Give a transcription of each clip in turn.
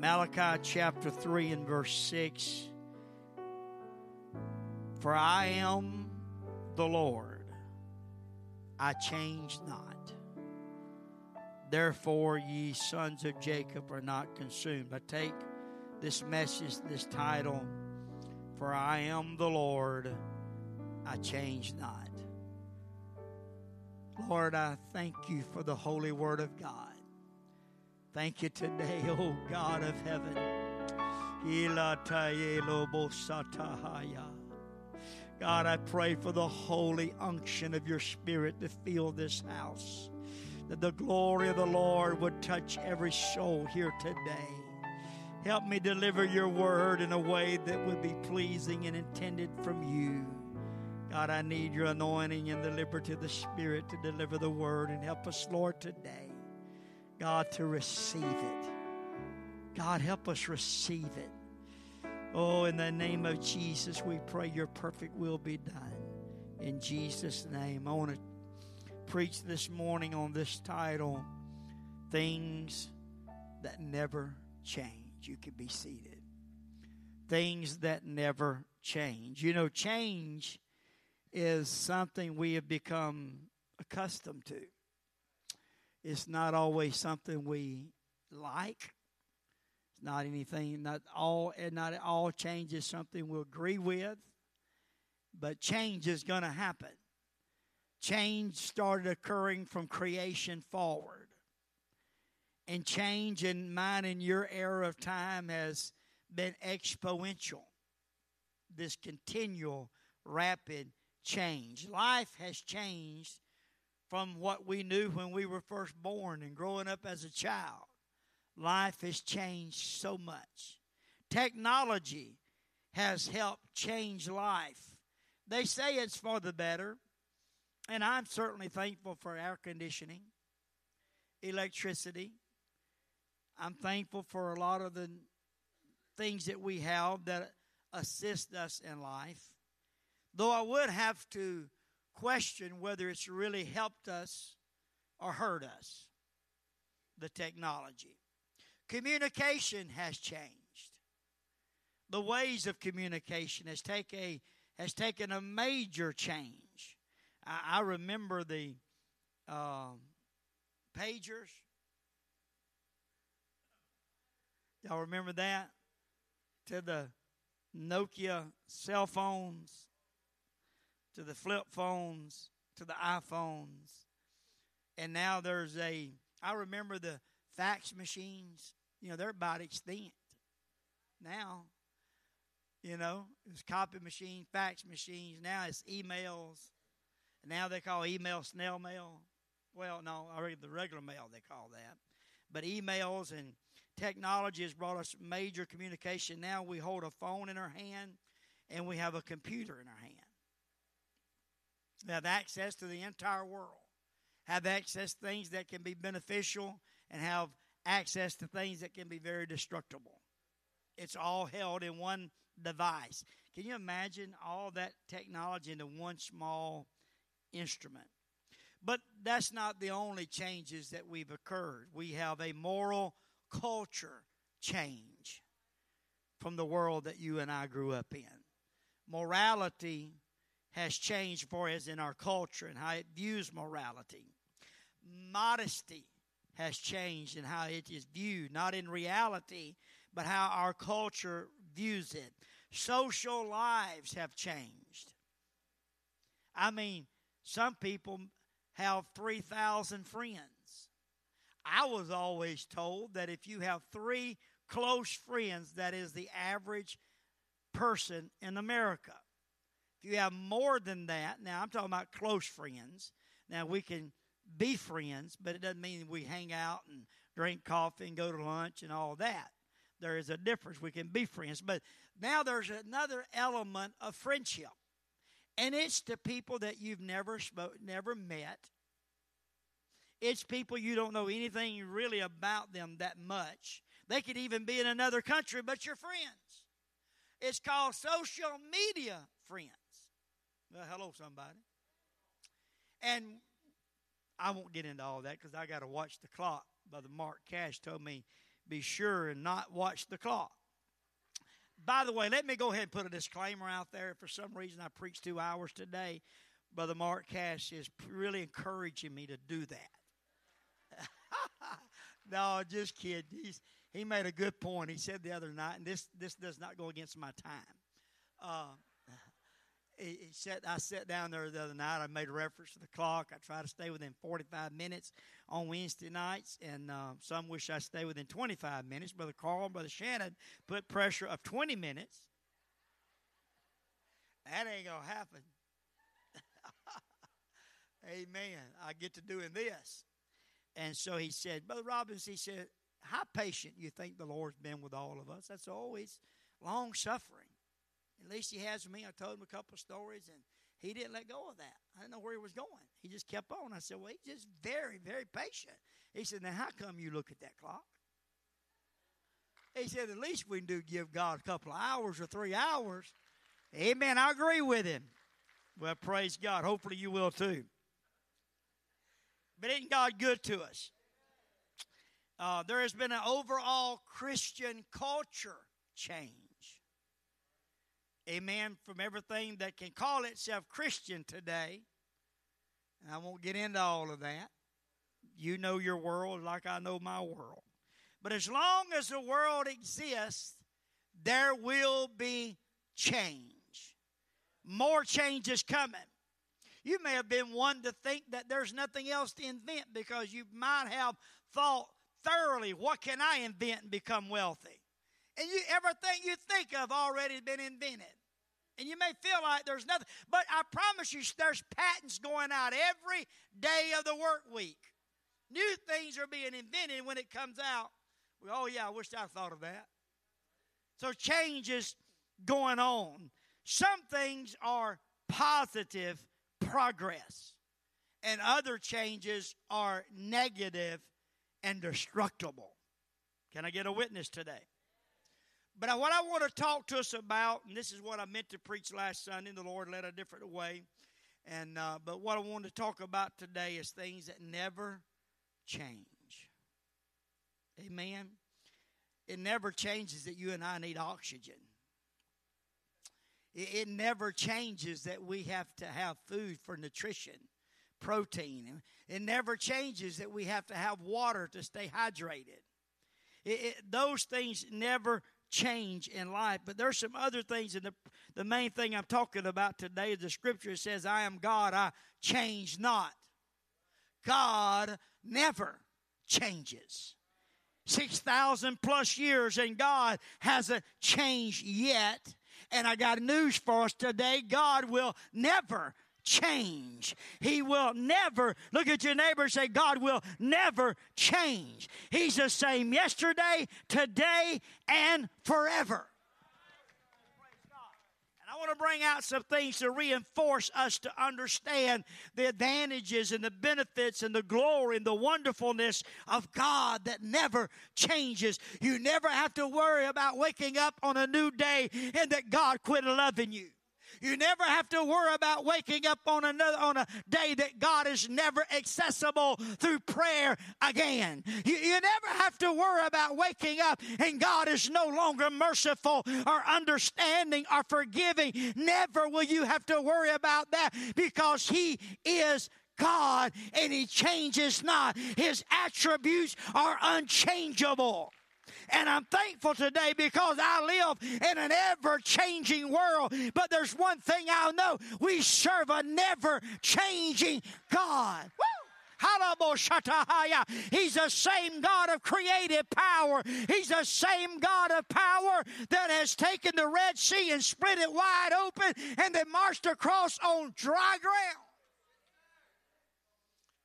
Malachi chapter 3 and verse 6. For I am the Lord, I change not. Therefore, ye sons of Jacob are not consumed. I take this message, this title, For I am the Lord, I change not. Lord, I thank you for the holy word of God. Thank you today, oh God of heaven. God, I pray for the holy unction of your spirit to fill this house. That the glory of the Lord would touch every soul here today. Help me deliver your word in a way that would be pleasing and intended from you. God, I need your anointing and the liberty of the Spirit to deliver the word and help us, Lord, today. God, to receive it. God, help us receive it. Oh, in the name of Jesus, we pray your perfect will be done. In Jesus' name. I want to preach this morning on this title Things That Never Change. You can be seated. Things that never change. You know, change is something we have become accustomed to. It's not always something we like. It's not anything, not all, not all change is something we'll agree with, but change is going to happen. Change started occurring from creation forward. And change in mine and your era of time has been exponential. This continual, rapid change. Life has changed from what we knew when we were first born and growing up as a child. Life has changed so much. Technology has helped change life. They say it's for the better, and I'm certainly thankful for air conditioning, electricity. I'm thankful for a lot of the things that we have that assist us in life. Though I would have to question whether it's really helped us or hurt us, the technology. Communication has changed. The ways of communication has, take a, has taken a major change. I, I remember the um, pagers. Y'all remember that? To the Nokia cell phones to the flip phones to the iPhones. And now there's a, I remember the fax machines, you know, they're about extinct now. You know, it was copy machine, fax machines. Now it's emails. And now they call email snail mail. Well, no, already the regular mail they call that. But emails and technology has brought us major communication. Now we hold a phone in our hand and we have a computer in our hand have access to the entire world, have access to things that can be beneficial, and have access to things that can be very destructible. It's all held in one device. Can you imagine all that technology into one small instrument? But that's not the only changes that we've occurred. We have a moral culture change from the world that you and I grew up in. Morality has changed for us in our culture and how it views morality. Modesty has changed in how it is viewed, not in reality, but how our culture views it. Social lives have changed. I mean, some people have 3,000 friends. I was always told that if you have three close friends, that is the average person in America. If you have more than that, now I'm talking about close friends. Now we can be friends, but it doesn't mean we hang out and drink coffee and go to lunch and all that. There is a difference. We can be friends. But now there's another element of friendship. And it's to people that you've never spoke, never met. It's people you don't know anything really about them that much. They could even be in another country, but you're friends. It's called social media friends. Well, hello, somebody. And I won't get into all that because I got to watch the clock. Brother Mark Cash told me be sure and not watch the clock. By the way, let me go ahead and put a disclaimer out there. For some reason, I preached two hours today. Brother Mark Cash is really encouraging me to do that. no, just kidding. He's, he made a good point. He said the other night, and this, this does not go against my time. Uh, said, I sat down there the other night. I made a reference to the clock. I try to stay within 45 minutes on Wednesday nights, and uh, some wish I stay within 25 minutes. Brother Carl and Brother Shannon put pressure of 20 minutes. That ain't going to happen. Amen. I get to doing this. And so he said, Brother Robbins, he said, how patient you think the Lord's been with all of us? That's always long suffering. At least he has with me. I told him a couple stories, and he didn't let go of that. I didn't know where he was going. He just kept on. I said, Well, he's just very, very patient. He said, Now, how come you look at that clock? He said, At least we can do give God a couple of hours or three hours. Amen. I agree with him. Well, praise God. Hopefully you will too. But isn't God good to us? Uh, there has been an overall Christian culture change. Amen. From everything that can call itself Christian today. And I won't get into all of that. You know your world like I know my world. But as long as the world exists, there will be change. More change is coming. You may have been one to think that there's nothing else to invent because you might have thought thoroughly, what can I invent and become wealthy? And you, everything you think of already been invented. And you may feel like there's nothing, but I promise you, there's patents going out every day of the work week. New things are being invented when it comes out. Oh, yeah, I wish I thought of that. So change is going on. Some things are positive progress, and other changes are negative and destructible. Can I get a witness today? But what I want to talk to us about, and this is what I meant to preach last Sunday, the Lord led a different way. And uh, but what I want to talk about today is things that never change. Amen. It never changes that you and I need oxygen. It, it never changes that we have to have food for nutrition, protein. It never changes that we have to have water to stay hydrated. It, it, those things never change in life. But there's some other things, and the, the main thing I'm talking about today is the scripture says, I am God, I change not. God never changes. 6,000 plus years, and God hasn't changed yet. And I got news for us today God will never change. He will never, look at your neighbor and say, God will never change. He's the same yesterday, today, and forever. And I want to bring out some things to reinforce us to understand the advantages and the benefits and the glory and the wonderfulness of God that never changes. You never have to worry about waking up on a new day and that God quit loving you. You never have to worry about waking up on another on a day that God is never accessible through prayer again. You, you never have to worry about waking up and God is no longer merciful or understanding or forgiving. Never will you have to worry about that because He is God and He changes not. His attributes are unchangeable. And I'm thankful today because I live in an ever changing world. But there's one thing I know we serve a never changing God. Woo! He's the same God of creative power. He's the same God of power that has taken the Red Sea and split it wide open and then marched across on dry ground.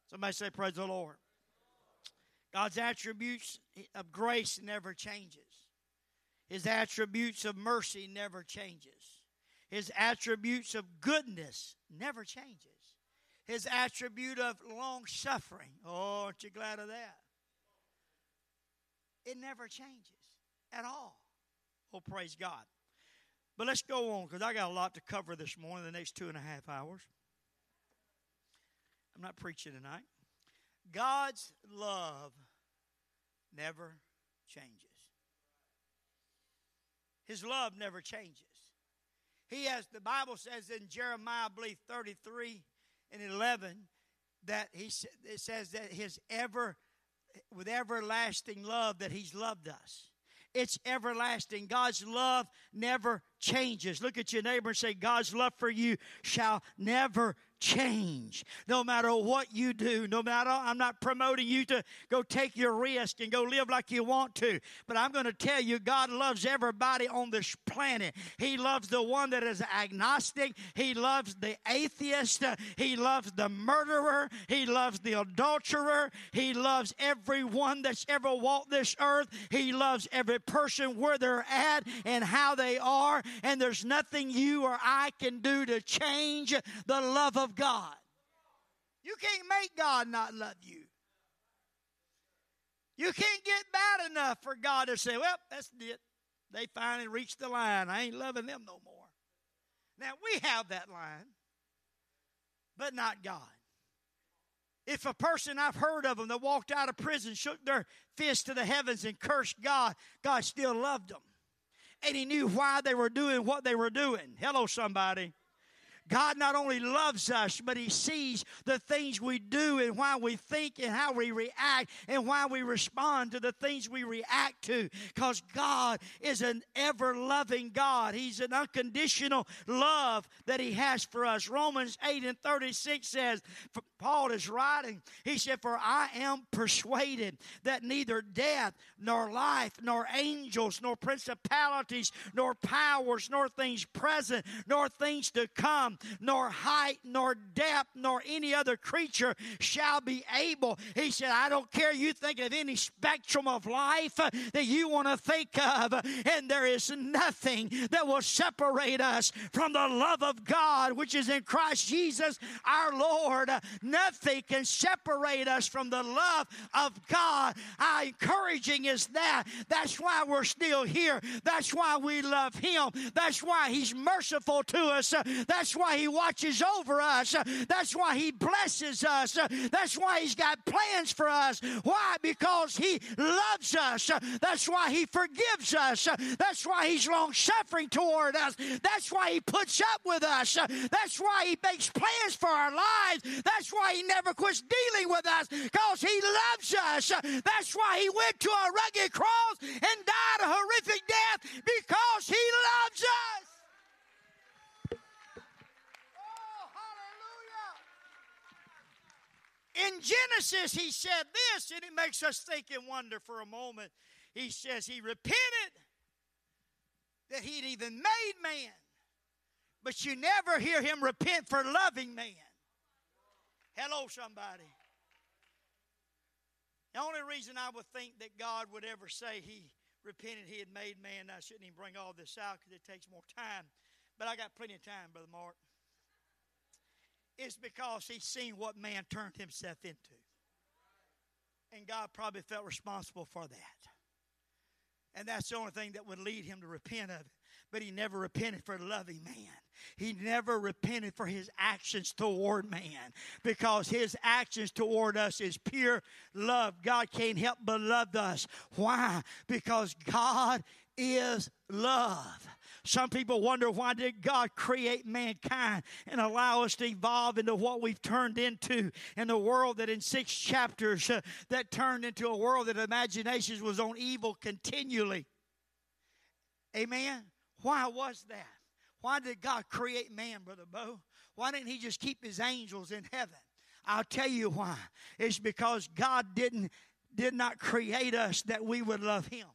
Somebody say, Praise the Lord. God's attributes of grace never changes. His attributes of mercy never changes. His attributes of goodness never changes. His attribute of long suffering. Oh, aren't you glad of that? It never changes at all. Oh, praise God. But let's go on because I got a lot to cover this morning, the next two and a half hours. I'm not preaching tonight. God's love never changes. His love never changes. He has, the Bible says in Jeremiah, I believe 33 and 11, that he it says that his ever, with everlasting love, that he's loved us. It's everlasting. God's love never changes. Look at your neighbor and say, God's love for you shall never change. No matter what you do no matter i'm not promoting you to go take your risk and go live like you want to but i'm going to tell you god loves everybody on this planet. He loves the one that is agnostic. He loves the atheist. He loves the murderer. He loves the adulterer. He loves everyone that's ever walked this earth. He loves every person where they're at and how they are and there's nothing you or i can do to change the love of God. You can't make God not love you. You can't get bad enough for God to say, well, that's it. They finally reached the line. I ain't loving them no more. Now, we have that line, but not God. If a person I've heard of them that walked out of prison, shook their fist to the heavens and cursed God, God still loved them. And He knew why they were doing what they were doing. Hello, somebody. God not only loves us, but He sees the things we do and why we think and how we react and why we respond to the things we react to. Because God is an ever loving God. He's an unconditional love that He has for us. Romans 8 and 36 says, Paul is writing, he said, For I am persuaded that neither death, nor life, nor angels, nor principalities, nor powers, nor things present, nor things to come, nor height, nor depth, nor any other creature shall be able. He said, I don't care you think of any spectrum of life that you want to think of, and there is nothing that will separate us from the love of God which is in Christ Jesus our Lord. Nothing can separate us from the love of God. How encouraging is that? That's why we're still here. That's why we love Him. That's why He's merciful to us. That's why He watches over us. That's why He blesses us. That's why He's got plans for us. Why? Because He loves us. That's why He forgives us. That's why He's long suffering toward us. That's why He puts up with us. That's why He makes plans for our lives. That's why why He never quits dealing with us because He loves us. That's why He went to a rugged cross and died a horrific death because He loves us. Oh, In Genesis, he said this, and it makes us think and wonder for a moment. He says he repented that he'd even made man, but you never hear him repent for loving man. Hello, somebody. The only reason I would think that God would ever say He repented, He had made man, I shouldn't even bring all this out because it takes more time. But I got plenty of time, Brother Mark. It's because He's seen what man turned himself into. And God probably felt responsible for that. And that's the only thing that would lead him to repent of it. But he never repented for loving man. He never repented for his actions toward man because his actions toward us is pure love. God can't help but love us. Why? Because God is love. Some people wonder why did God create mankind and allow us to evolve into what we've turned into in the world that in six chapters uh, that turned into a world that imaginations was on evil continually. Amen. Why was that? Why did God create man, Brother Bo? Why didn't He just keep His angels in heaven? I'll tell you why. It's because God didn't did not create us that we would love Him.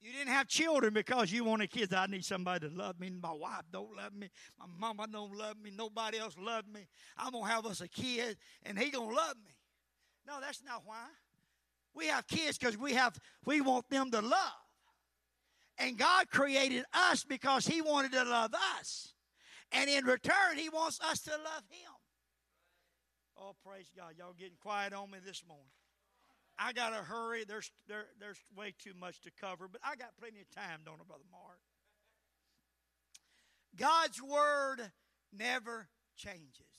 You didn't have children because you wanted kids. I need somebody to love me. My wife don't love me. My mama don't love me. Nobody else love me. I'm gonna have us a kid, and he gonna love me. No, that's not why. We have kids because we have we want them to love. And God created us because He wanted to love us. And in return, He wants us to love Him. Oh, praise God. Y'all getting quiet on me this morning. I got to hurry. There's, there, there's way too much to cover, but I got plenty of time, don't I, Brother Mark? God's Word never changes.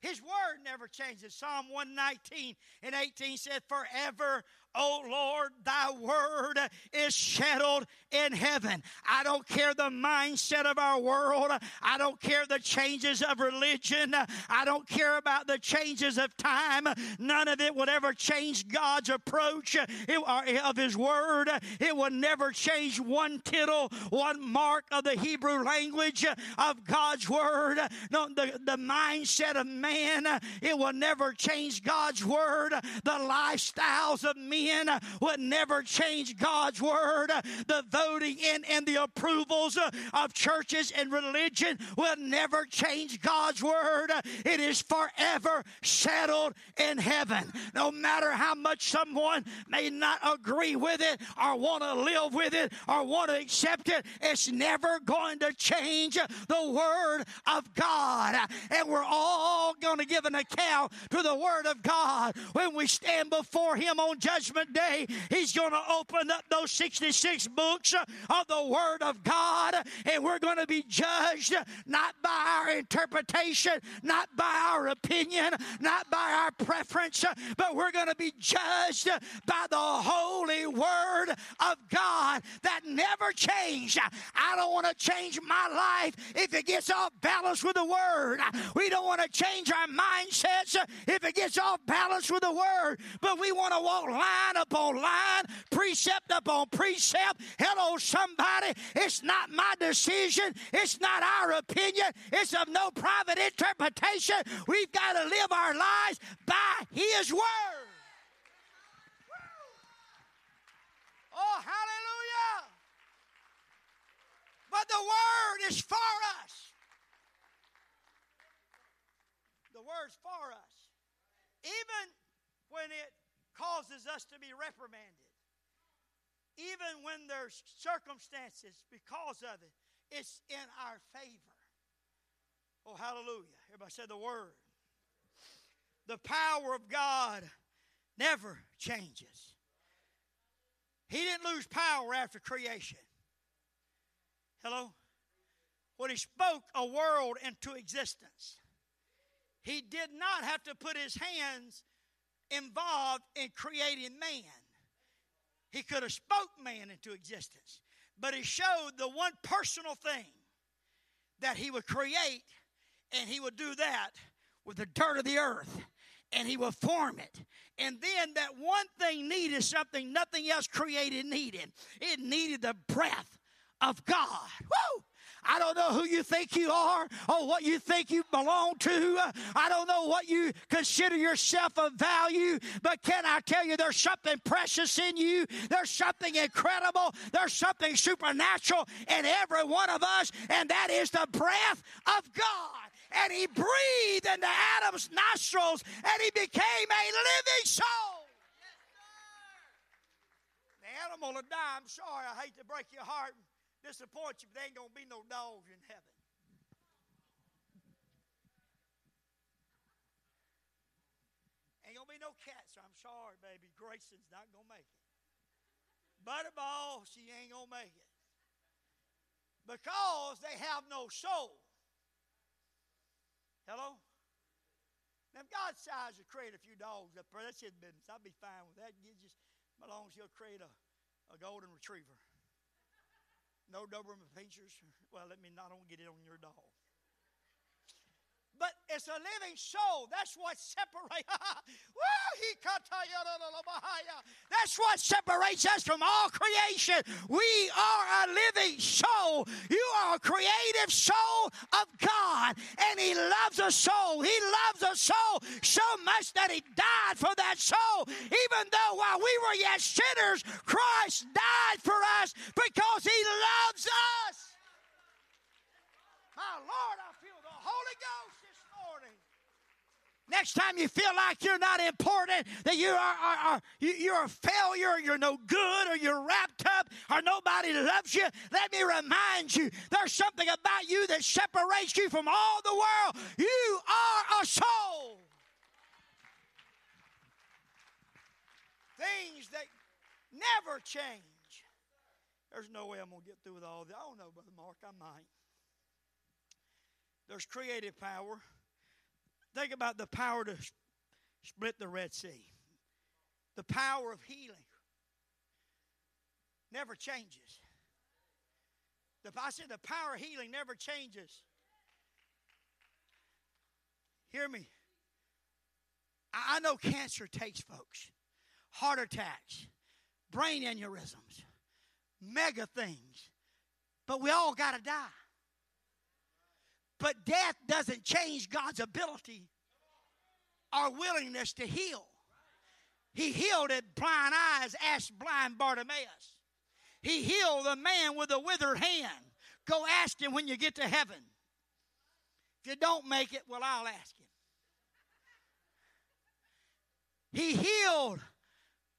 His word never changes. Psalm 119 and 18 said, Forever O Lord, thy word is settled in heaven. I don't care the mindset of our world. I don't care the changes of religion. I don't care about the changes of time. None of it would ever change God's approach of His Word. It will never change one tittle, one mark of the Hebrew language of God's Word. No, the, the mindset of man, it will never change God's Word. The lifestyles of men Uh, would never change God's Word. The voting in and the approvals uh, of churches and religion will never change God's Word. It is forever settled in heaven. No matter how much someone may not agree with it or want to live with it or want to accept it, it's never going to change the Word of God. And we're all going to give an account to the Word of God when we stand before Him on Judgment Day. He's going to open up those 66 books of the Word of God, and we're going to be judged not by our interpretation, not by our opinion, not by our preference, but we're going to be judged by the holy Word of God that never changed. I don't want to change my life if it gets off balance with the Word. We don't want to change our mindsets if it gets off balance with the Word, but we want to walk line upon line, precept upon precept. Hello, somebody. It's not my decision, it's not our opinion, it's of no private interpretation. We've got to live our lives by His Word. Oh, hallelujah. But the Word is for us. The Word's for us. Even when it causes us to be reprimanded, even when there's circumstances because of it, it's in our favor. Oh, hallelujah. Everybody said the Word. The power of God never changes. He didn't lose power after creation. Hello? When he spoke a world into existence, he did not have to put his hands involved in creating man. He could have spoke man into existence, but he showed the one personal thing that he would create, and he would do that with the dirt of the earth and he will form it. And then that one thing needed something nothing else created needed. It needed the breath of God. Woo! I don't know who you think you are or what you think you belong to. I don't know what you consider yourself of value, but can I tell you there's something precious in you? There's something incredible. There's something supernatural in every one of us, and that is the breath of God and he breathed into Adam's nostrils and he became a living soul. the animal will die. I'm sorry, I hate to break your heart disappoint you, but there ain't going to be no dogs in heaven. Ain't going to be no cats. I'm sorry, baby. Grayson's not going to make it. Butterball, she ain't going to make it. Because they have no soul. Hello? Now, if God decides to create a few dogs up there, that's his business. I'll be fine with that. Just, as long as he'll create a, a golden retriever. No Doberman pinschers. Well, let me not get it on your dog but it's a living soul. That's what separates. That's what separates us from all creation. We are a living soul. You are a creative soul of God, and He loves a soul. He loves a soul so much that He died for that soul. Even though while we were yet sinners, Christ died for us because He loves us. My Lord, I feel the Holy Ghost. Next time you feel like you're not important, that you are, are, are you, are a failure, you're no good, or you're wrapped up, or nobody loves you, let me remind you there's something about you that separates you from all the world. You are a soul. Things that never change. There's no way I'm going to get through with all that. I don't know, Brother Mark, I might. There's creative power. Think about the power to split the Red Sea, the power of healing. never changes. The, I said the power of healing never changes. Hear me. I, I know cancer takes folks, heart attacks, brain aneurysms, mega things, but we all got to die. But death doesn't change God's ability or willingness to heal. He healed blind eyes, asked blind Bartimaeus. He healed the man with a withered hand. Go ask him when you get to heaven. If you don't make it, well, I'll ask him. He healed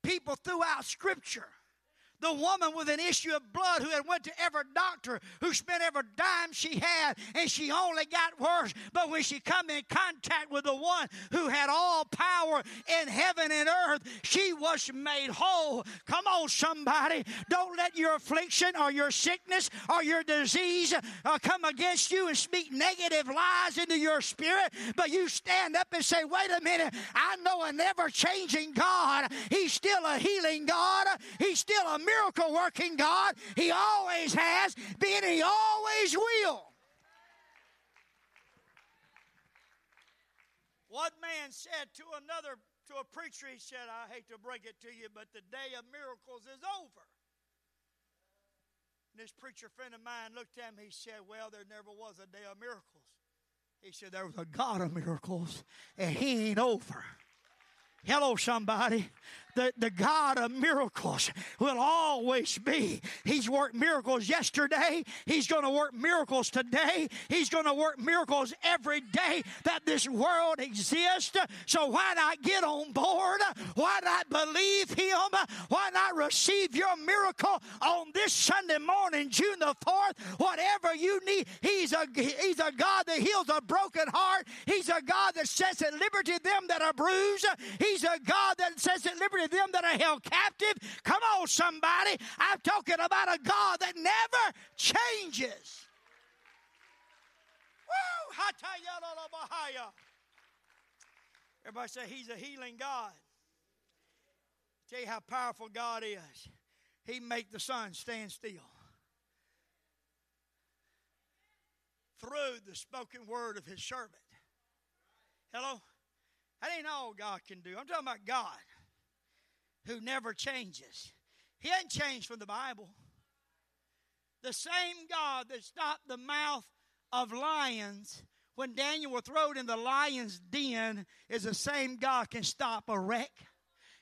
people throughout Scripture the woman with an issue of blood who had went to every doctor who spent every dime she had and she only got worse. But when she come in contact with the one who had all power in heaven and earth she was made whole. Come on somebody. Don't let your affliction or your sickness or your disease uh, come against you and speak negative lies into your spirit. But you stand up and say wait a minute. I know a never changing god. He's still a healing god. He's still a miracle working God. He always has been, He always will. One man said to another, to a preacher, he said, I hate to break it to you, but the day of miracles is over. And this preacher friend of mine looked at him, he said, Well, there never was a day of miracles. He said, There was a God of miracles, and he ain't over. Hello, somebody the, the God of miracles will always be. He's worked miracles yesterday. He's going to work miracles today. He's going to work miracles every day that this world exists. So why not get on board? Why not believe Him? Why not receive your miracle on this Sunday morning, June the 4th? Whatever you need, He's a, he's a God that heals a broken heart. He's a God that sets at liberty them that are bruised. He's a God that sets at liberty them that are held captive. Come on, somebody. I'm talking about a God that never changes. Woo! Everybody say he's a healing God. Tell you how powerful God is. He make the sun stand still. Through the spoken word of his servant. Hello? That ain't all God can do. I'm talking about God who never changes. He hasn't changed from the Bible. The same God that stopped the mouth of lions when Daniel was thrown in the lion's den is the same God can stop a wreck,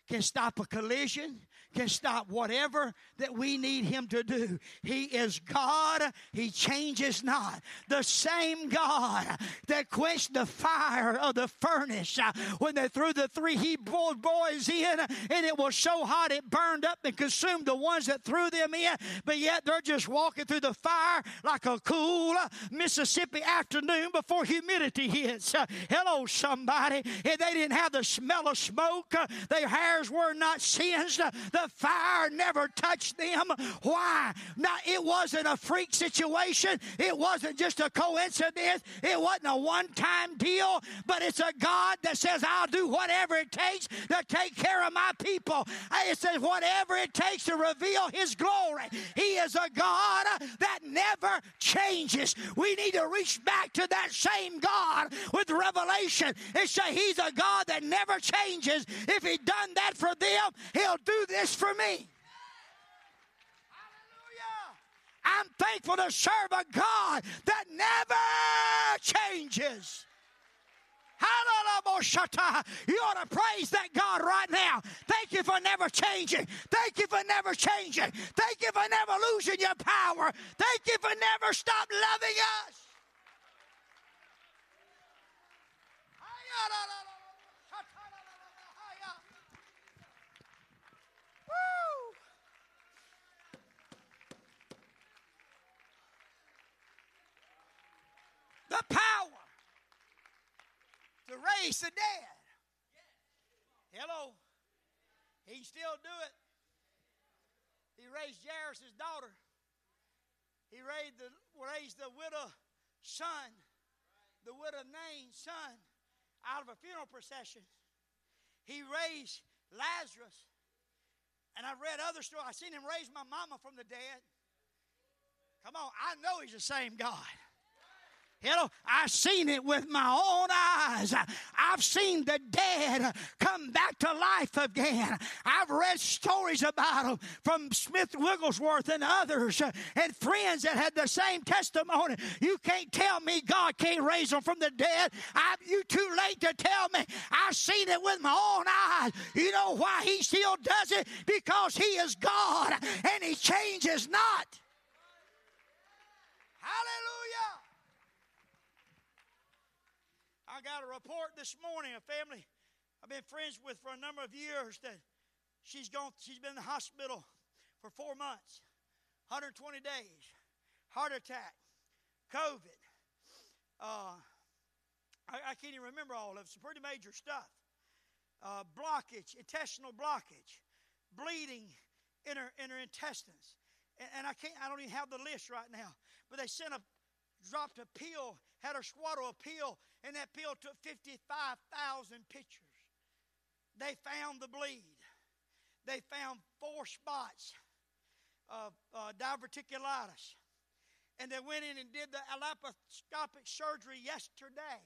can stop a collision, can stop whatever that we need Him to do. He is God, He changes not. The same God that quenched the fire of the furnace uh, when they threw the three Hebrew boys in, and it was so hot it burned up and consumed the ones that threw them in, but yet they're just walking through the fire like a cool Mississippi afternoon before humidity hits. Uh, hello, somebody. And they didn't have the smell of smoke, uh, their hairs were not singed. The fire never touched them. Why? Now, it wasn't a freak situation. It wasn't just a coincidence. It wasn't a one time deal, but it's a God that says, I'll do whatever it takes to take care of my people. Uh, it says, whatever it takes to reveal His glory. He is a God that never changes. We need to reach back to that same God with revelation and say, He's a God that never changes. If He done that for them, He'll do this for me. I'm thankful to serve a God that never changes. You ought to praise that God right now. Thank you for never changing. Thank you for never changing. Thank you for never losing your power. Thank you for never stop loving us. The power to raise the dead. Hello. He still do it. He raised Jairus' daughter. He raised the, raised the widow son, the widow Nain's son, out of a funeral procession. He raised Lazarus And I've read other stories. I've seen him raise my mama from the dead. Come on, I know he's the same God. You know, I've seen it with my own eyes. I've seen the dead come back to life again. I've read stories about them from Smith Wigglesworth and others and friends that had the same testimony. You can't tell me God can't raise them from the dead. I, you too late to tell me. I've seen it with my own eyes. You know why he still does it? Because he is God and he changes not. Hallelujah. I got a report this morning, a family I've been friends with for a number of years that she's gone she's been in the hospital for four months, 120 days, heart attack, COVID. Uh, I, I, can't even remember all of it. Some pretty major stuff. Uh, blockage, intestinal blockage, bleeding in her, in her intestines. And, and I can't I don't even have the list right now. But they sent a dropped a pill, had her swallow a pill, and that pill took 55,000 pictures. They found the bleed. They found four spots of uh, diverticulitis. And they went in and did the laparoscopic surgery yesterday.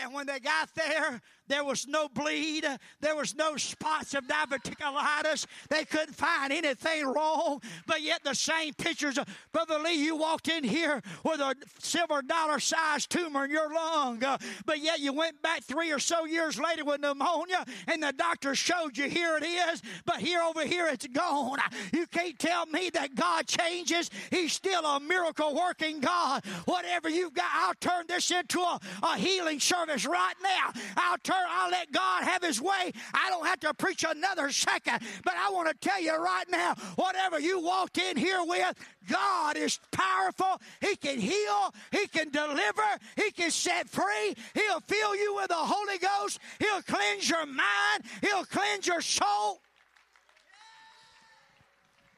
And when they got there, there was no bleed. There was no spots of diverticulitis. They couldn't find anything wrong. But yet, the same pictures Brother Lee, you walked in here with a silver dollar sized tumor in your lung. Uh, but yet, you went back three or so years later with pneumonia, and the doctor showed you here it is. But here over here, it's gone. You can't tell me that God changes. He's still a miracle working God. Whatever you've got, I'll turn this into a, a healing service service right now. I'll turn, I'll let God have his way. I don't have to preach another second, but I want to tell you right now whatever you walked in here with, God is powerful. He can heal, He can deliver, He can set free. He'll fill you with the Holy Ghost, He'll cleanse your mind, He'll cleanse your soul.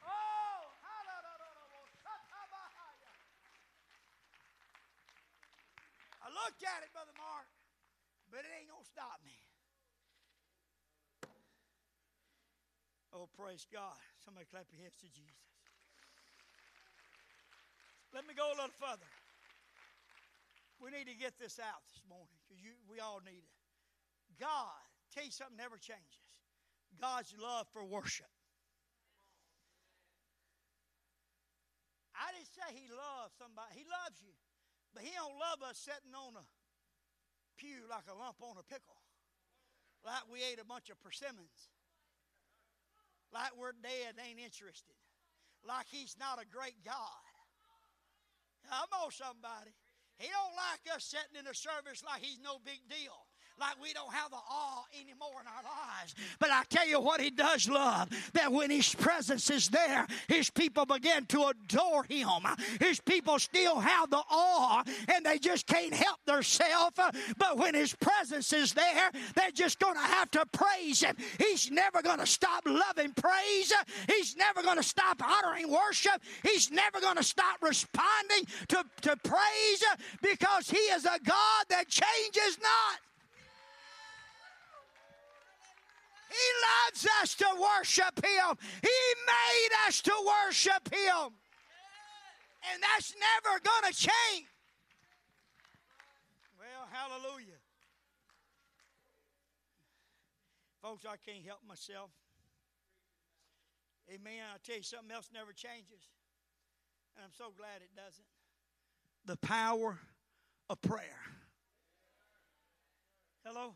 Oh, looked at it, but it ain't going to stop me. Oh, praise God. Somebody clap your hands to Jesus. Let me go a little further. We need to get this out this morning because we all need it. God, tell you something never changes. God's love for worship. I didn't say he loves somebody. He loves you. But he don't love us sitting on a pew like a lump on a pickle. Like we ate a bunch of persimmons. Like we're dead, ain't interested. Like he's not a great God. Come on, somebody. He don't like us sitting in a service like he's no big deal like we don't have the awe anymore in our lives. But I tell you what, He does love that when His presence is there, His people begin to adore Him. His people still have the awe and they just can't help themselves. But when His presence is there, they're just going to have to praise Him. He's never going to stop loving praise, He's never going to stop honoring worship, He's never going to stop responding to, to praise because He is a God that changes not. He loves us to worship Him. He made us to worship Him. And that's never going to change. Well, hallelujah. Folks, I can't help myself. Amen. i tell you, something else never changes. And I'm so glad it doesn't. The power of prayer. Hello?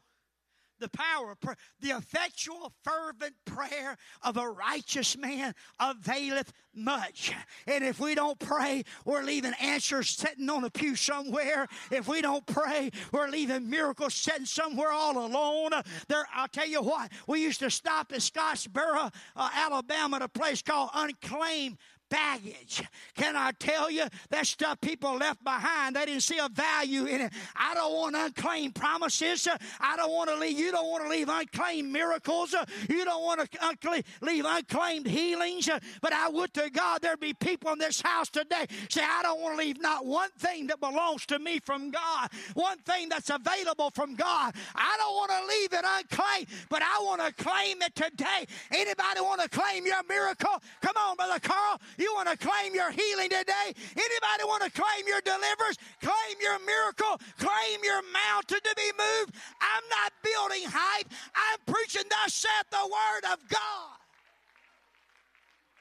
The power of prayer. The effectual, fervent prayer of a righteous man availeth much. And if we don't pray, we're leaving answers sitting on a pew somewhere. If we don't pray, we're leaving miracles sitting somewhere all alone. There, I'll tell you what, we used to stop at Scottsboro, uh, Alabama, at a place called Unclaimed baggage. Can I tell you that stuff people left behind? They didn't see a value in it. I don't want unclaimed promises. I don't want to leave. You don't want to leave unclaimed miracles. You don't want to leave unclaimed healings. But I would to God there'd be people in this house today say, I don't want to leave not one thing that belongs to me from God, one thing that's available from God. I don't want to leave it unclaimed, but I want to claim it today. Anybody want to claim your miracle? Come on, Brother Carl. Want to claim your healing today? Anybody want to claim your deliverance? Claim your miracle? Claim your mountain to be moved? I'm not building hype. I'm preaching, thus saith the word of God.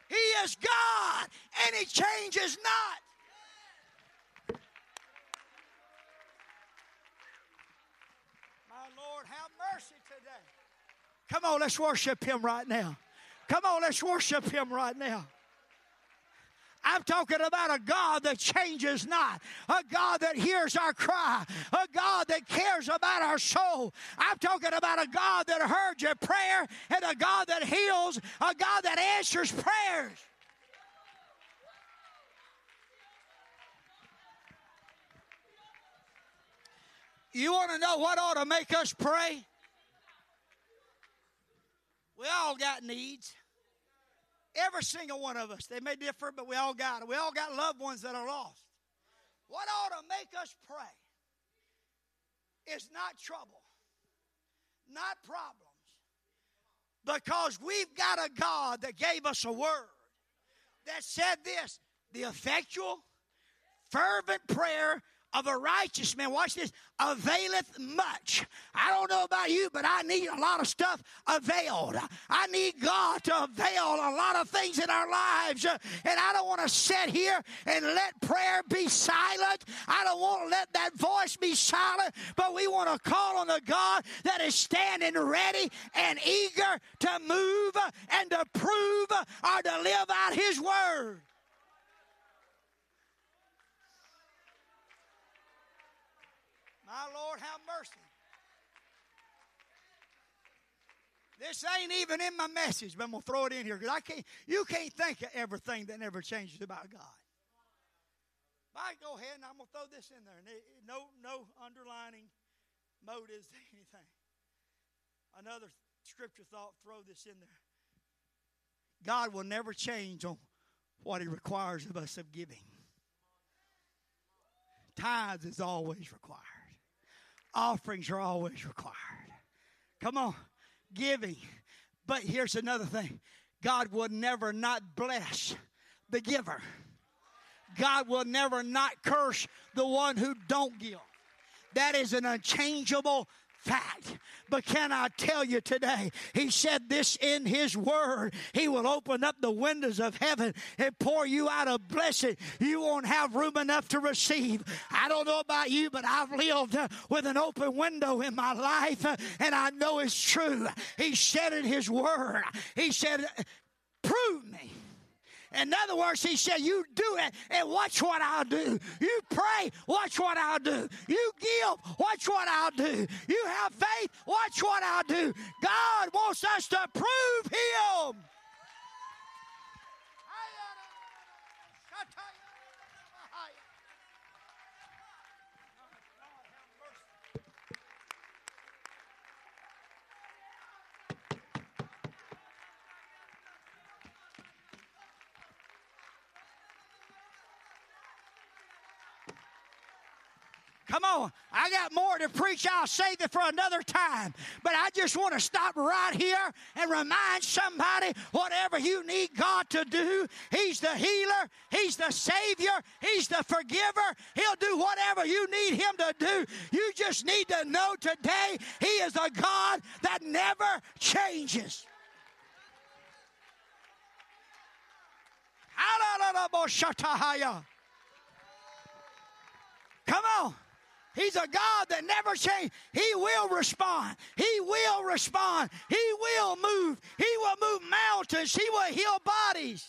He is God and He changes not. My Lord, have mercy today. Come on, let's worship Him right now. Come on, let's worship Him right now. I'm talking about a God that changes not, a God that hears our cry, a God that cares about our soul. I'm talking about a God that heard your prayer and a God that heals, a God that answers prayers. You want to know what ought to make us pray? We all got needs. Every single one of us. They may differ, but we all got it. We all got loved ones that are lost. What ought to make us pray is not trouble, not problems, because we've got a God that gave us a word that said this the effectual, fervent prayer of a righteous man, watch this, availeth much. I don't know about you, but I need a lot of stuff availed. I need God to avail a lot of things in our lives. And I don't want to sit here and let prayer be silent. I don't want to let that voice be silent, but we want to call on the God that is standing ready and eager to move and to prove or to live out His word. My Lord, have mercy. This ain't even in my message, but I'm gonna throw it in here because I can't. You can't think of everything that never changes about God. I go ahead and I'm gonna throw this in there. No, no underlining motives, to anything. Another scripture thought. Throw this in there. God will never change on what He requires of us of giving. Tithes is always required offerings are always required. Come on, giving. But here's another thing God will never not bless the giver. God will never not curse the one who don't give. That is an unchangeable fact. But can I tell you today, He said this in His Word. He will open up the windows of heaven and pour you out a blessing. You won't have room enough to receive. I don't know about you, but I've lived uh, with an open window in my life, uh, and I know it's true. He said in His Word, He said, Prove me in other words, he said, You do it and watch what I'll do. You pray, watch what I'll do. You give, watch what I'll do. You have faith, watch what I'll do. God wants us to prove Him. Come on. I got more to preach. I'll save it for another time. But I just want to stop right here and remind somebody whatever you need God to do, He's the healer, He's the Savior, He's the forgiver. He'll do whatever you need Him to do. You just need to know today He is a God that never changes. Come on. He's a God that never changes. He will respond. He will respond. He will move. He will move mountains. He will heal bodies.